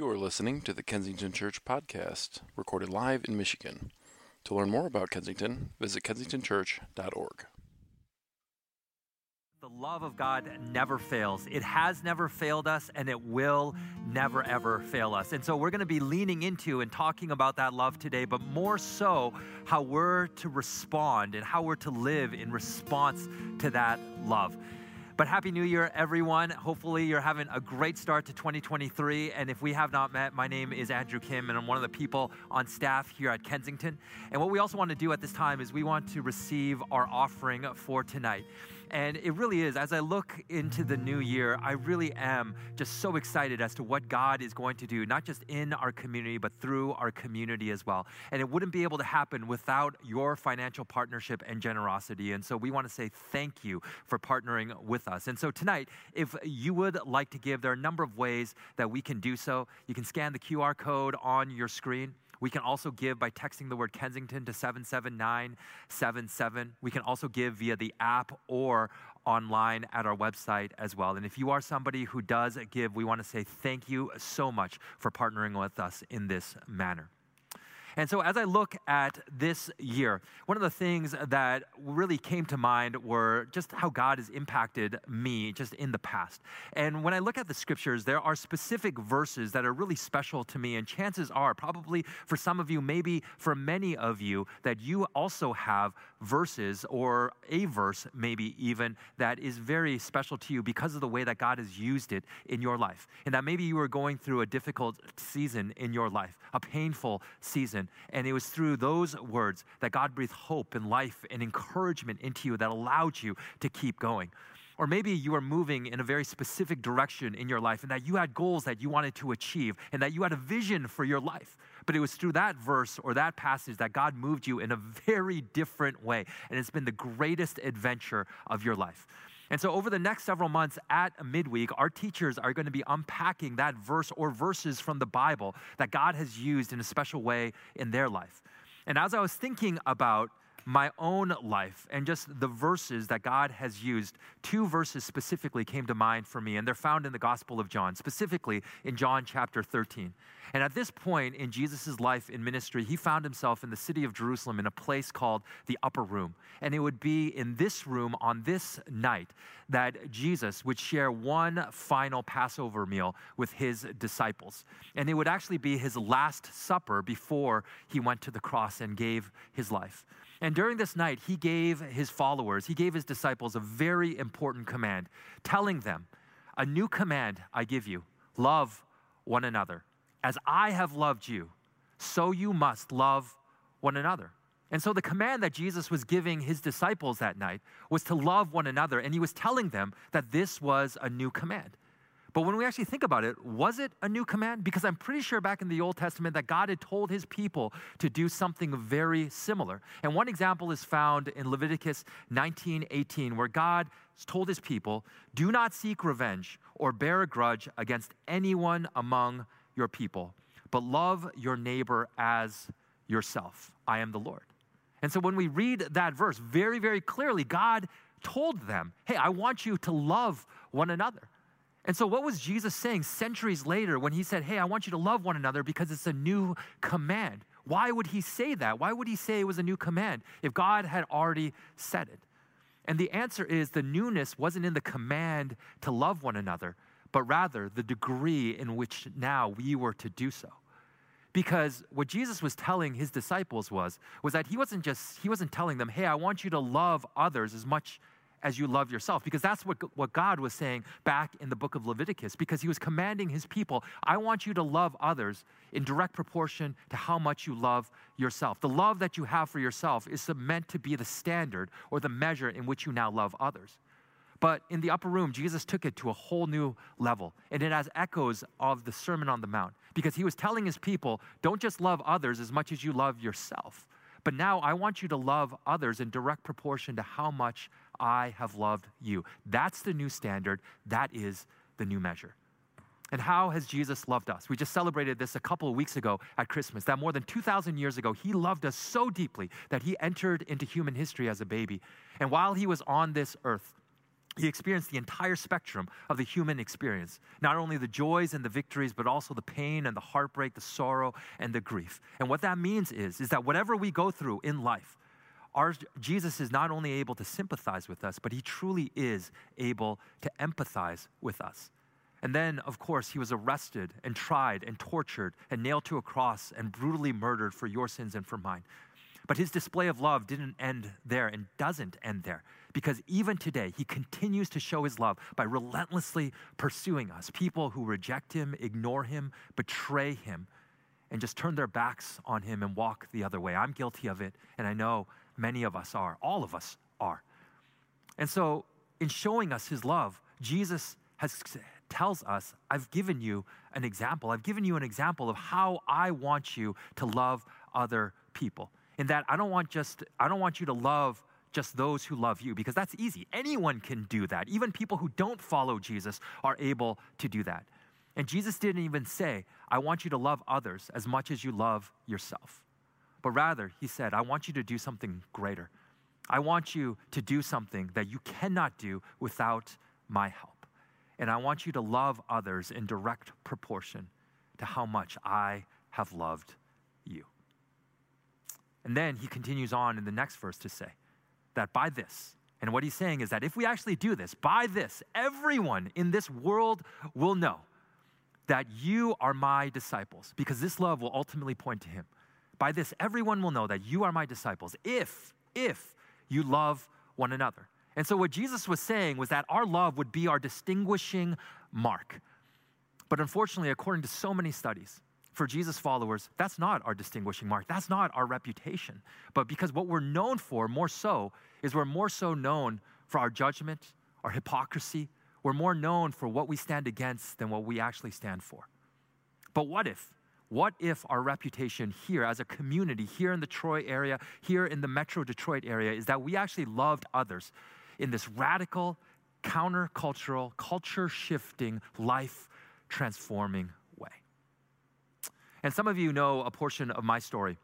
You are listening to the Kensington Church podcast, recorded live in Michigan. To learn more about Kensington, visit kensingtonchurch.org. The love of God never fails. It has never failed us, and it will never, ever fail us. And so, we're going to be leaning into and talking about that love today, but more so, how we're to respond and how we're to live in response to that love. But Happy New Year, everyone. Hopefully, you're having a great start to 2023. And if we have not met, my name is Andrew Kim, and I'm one of the people on staff here at Kensington. And what we also want to do at this time is we want to receive our offering for tonight. And it really is, as I look into the new year, I really am just so excited as to what God is going to do, not just in our community, but through our community as well. And it wouldn't be able to happen without your financial partnership and generosity. And so we want to say thank you for partnering with us. And so tonight, if you would like to give, there are a number of ways that we can do so. You can scan the QR code on your screen. We can also give by texting the word Kensington to 77977. We can also give via the app or online at our website as well. And if you are somebody who does give, we want to say thank you so much for partnering with us in this manner. And so, as I look at this year, one of the things that really came to mind were just how God has impacted me just in the past. And when I look at the scriptures, there are specific verses that are really special to me. And chances are, probably for some of you, maybe for many of you, that you also have verses or a verse, maybe even, that is very special to you because of the way that God has used it in your life. And that maybe you were going through a difficult season in your life, a painful season. And it was through those words that God breathed hope and life and encouragement into you that allowed you to keep going. Or maybe you are moving in a very specific direction in your life and that you had goals that you wanted to achieve and that you had a vision for your life. But it was through that verse or that passage that God moved you in a very different way. And it's been the greatest adventure of your life. And so, over the next several months at midweek, our teachers are going to be unpacking that verse or verses from the Bible that God has used in a special way in their life. And as I was thinking about my own life and just the verses that God has used, two verses specifically came to mind for me, and they're found in the Gospel of John, specifically in John chapter 13. And at this point in Jesus' life in ministry, he found himself in the city of Jerusalem in a place called the Upper Room. And it would be in this room on this night that Jesus would share one final Passover meal with his disciples. And it would actually be his last supper before he went to the cross and gave his life. And during this night, he gave his followers, he gave his disciples a very important command, telling them, A new command I give you love one another. As I have loved you, so you must love one another. And so the command that Jesus was giving his disciples that night was to love one another. And he was telling them that this was a new command. But when we actually think about it, was it a new command? Because I'm pretty sure back in the Old Testament that God had told his people to do something very similar. And one example is found in Leviticus 19:18 where God told his people, "Do not seek revenge or bear a grudge against anyone among your people, but love your neighbor as yourself. I am the Lord." And so when we read that verse very very clearly, God told them, "Hey, I want you to love one another." And so, what was Jesus saying centuries later when he said, Hey, I want you to love one another because it's a new command? Why would he say that? Why would he say it was a new command if God had already said it? And the answer is the newness wasn't in the command to love one another, but rather the degree in which now we were to do so. Because what Jesus was telling his disciples was, was that he wasn't just, he wasn't telling them, hey, I want you to love others as much as you love yourself. Because that's what, what God was saying back in the book of Leviticus, because he was commanding his people, I want you to love others in direct proportion to how much you love yourself. The love that you have for yourself is meant to be the standard or the measure in which you now love others. But in the upper room, Jesus took it to a whole new level. And it has echoes of the Sermon on the Mount because he was telling his people, don't just love others as much as you love yourself. But now I want you to love others in direct proportion to how much I have loved you. That's the new standard. That is the new measure. And how has Jesus loved us? We just celebrated this a couple of weeks ago at Christmas. That more than 2,000 years ago, He loved us so deeply that He entered into human history as a baby. And while He was on this earth, He experienced the entire spectrum of the human experience, not only the joys and the victories, but also the pain and the heartbreak, the sorrow and the grief. And what that means is, is that whatever we go through in life, our, Jesus is not only able to sympathize with us, but he truly is able to empathize with us. And then, of course, he was arrested and tried and tortured and nailed to a cross and brutally murdered for your sins and for mine. But his display of love didn't end there and doesn't end there because even today, he continues to show his love by relentlessly pursuing us. People who reject him, ignore him, betray him, and just turn their backs on him and walk the other way. I'm guilty of it, and I know many of us are. All of us are. And so, in showing us his love, Jesus has tells us, I've given you an example. I've given you an example of how I want you to love other people. In that I don't want just I don't want you to love just those who love you because that's easy. Anyone can do that. Even people who don't follow Jesus are able to do that. And Jesus didn't even say, I want you to love others as much as you love yourself. But rather, he said, I want you to do something greater. I want you to do something that you cannot do without my help. And I want you to love others in direct proportion to how much I have loved you. And then he continues on in the next verse to say that by this, and what he's saying is that if we actually do this, by this, everyone in this world will know that you are my disciples, because this love will ultimately point to him. By this, everyone will know that you are my disciples if, if you love one another. And so, what Jesus was saying was that our love would be our distinguishing mark. But unfortunately, according to so many studies, for Jesus followers, that's not our distinguishing mark. That's not our reputation. But because what we're known for more so is we're more so known for our judgment, our hypocrisy. We're more known for what we stand against than what we actually stand for. But what if what if our reputation here as a community, here in the Troy area, here in the Metro Detroit area, is that we actually loved others in this radical, countercultural, culture shifting, life transforming way? And some of you know a portion of my story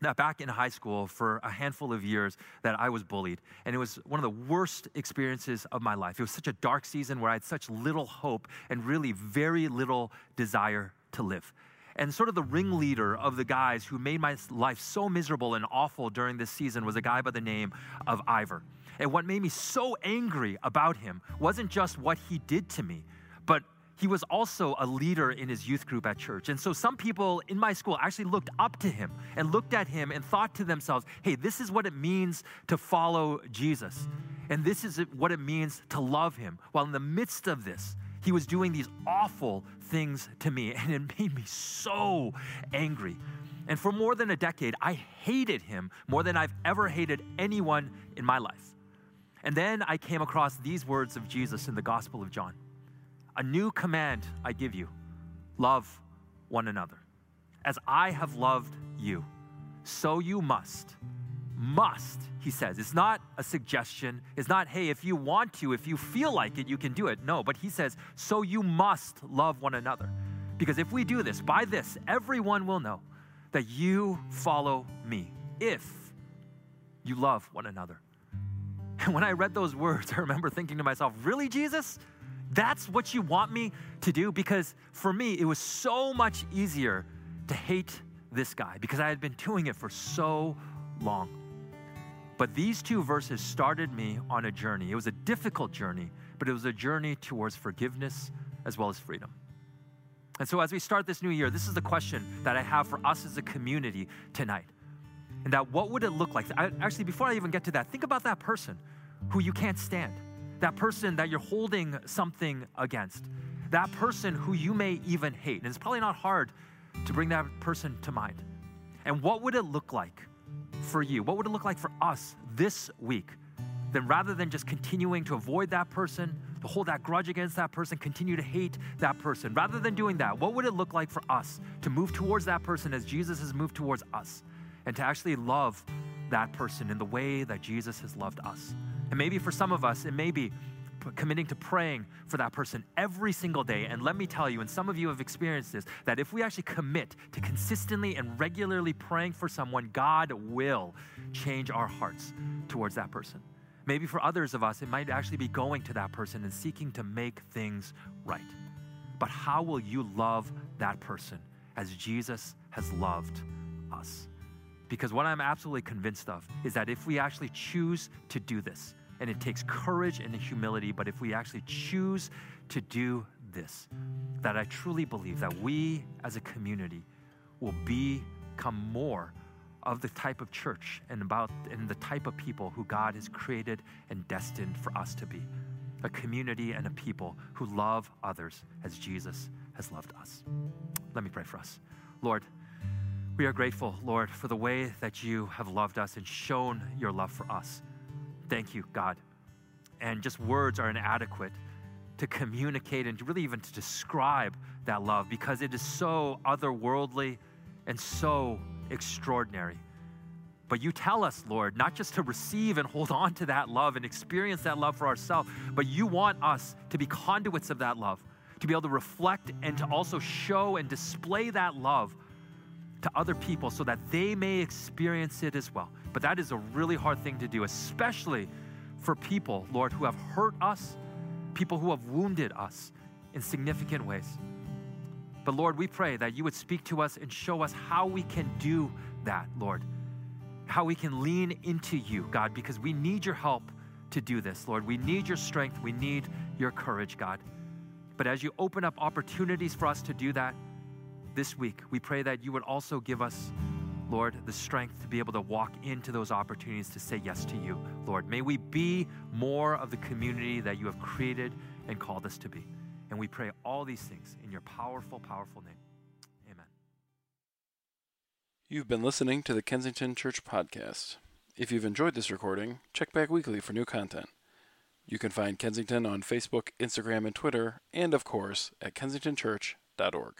that back in high school, for a handful of years, that I was bullied. And it was one of the worst experiences of my life. It was such a dark season where I had such little hope and really very little desire to live and sort of the ringleader of the guys who made my life so miserable and awful during this season was a guy by the name of Ivor. And what made me so angry about him wasn't just what he did to me, but he was also a leader in his youth group at church. And so some people in my school actually looked up to him and looked at him and thought to themselves, hey, this is what it means to follow Jesus. And this is what it means to love him. While in the midst of this, he was doing these awful things to me, and it made me so angry. And for more than a decade, I hated him more than I've ever hated anyone in my life. And then I came across these words of Jesus in the Gospel of John A new command I give you love one another. As I have loved you, so you must must, he says. It's not a suggestion. It's not, hey, if you want to, if you feel like it, you can do it. No, but he says, so you must love one another. Because if we do this, by this, everyone will know that you follow me if you love one another. And when I read those words, I remember thinking to myself, really, Jesus? That's what you want me to do? Because for me, it was so much easier to hate this guy because I had been doing it for so long. But these two verses started me on a journey. It was a difficult journey, but it was a journey towards forgiveness as well as freedom. And so, as we start this new year, this is the question that I have for us as a community tonight. And that what would it look like? I, actually, before I even get to that, think about that person who you can't stand, that person that you're holding something against, that person who you may even hate. And it's probably not hard to bring that person to mind. And what would it look like for you? What would it look like for us this week? Then rather than just continuing to avoid that person, to hold that grudge against that person, continue to hate that person, rather than doing that, what would it look like for us to move towards that person as Jesus has moved towards us and to actually love that person in the way that Jesus has loved us? And maybe for some of us, it may be committing to praying for that person every single day. And let me tell you, and some of you have experienced this, that if we actually commit to consistently and regularly praying for someone, God will change our hearts towards that person. Maybe for others of us, it might actually be going to that person and seeking to make things right. But how will you love that person as Jesus has loved us? Because what I'm absolutely convinced of is that if we actually choose to do this, and it takes courage and humility, but if we actually choose to do this, that I truly believe that we as a community will become more of the type of church and about and the type of people who God has created and destined for us to be. A community and a people who love others as Jesus has loved us. Let me pray for us. Lord, we are grateful, Lord, for the way that you have loved us and shown your love for us. Thank you, God. And just words are inadequate to communicate and really even to describe that love because it is so otherworldly and so extraordinary. But you tell us, Lord, not just to receive and hold on to that love and experience that love for ourselves, but you want us to be conduits of that love, to be able to reflect and to also show and display that love to other people so that they may experience it as well. But that is a really hard thing to do, especially for people, Lord, who have hurt us, people who have wounded us in significant ways. But Lord, we pray that you would speak to us and show us how we can do that, Lord. How we can lean into you, God, because we need your help to do this, Lord. We need your strength. We need your courage, God. But as you open up opportunities for us to do that this week, we pray that you would also give us Lord, the strength to be able to walk into those opportunities to say yes to you, Lord. May we be more of the community that you have created and called us to be. And we pray all these things in your powerful, powerful name. Amen. You've been listening to the Kensington Church Podcast. If you've enjoyed this recording, check back weekly for new content. You can find Kensington on Facebook, Instagram, and Twitter, and of course at kensingtonchurch.org.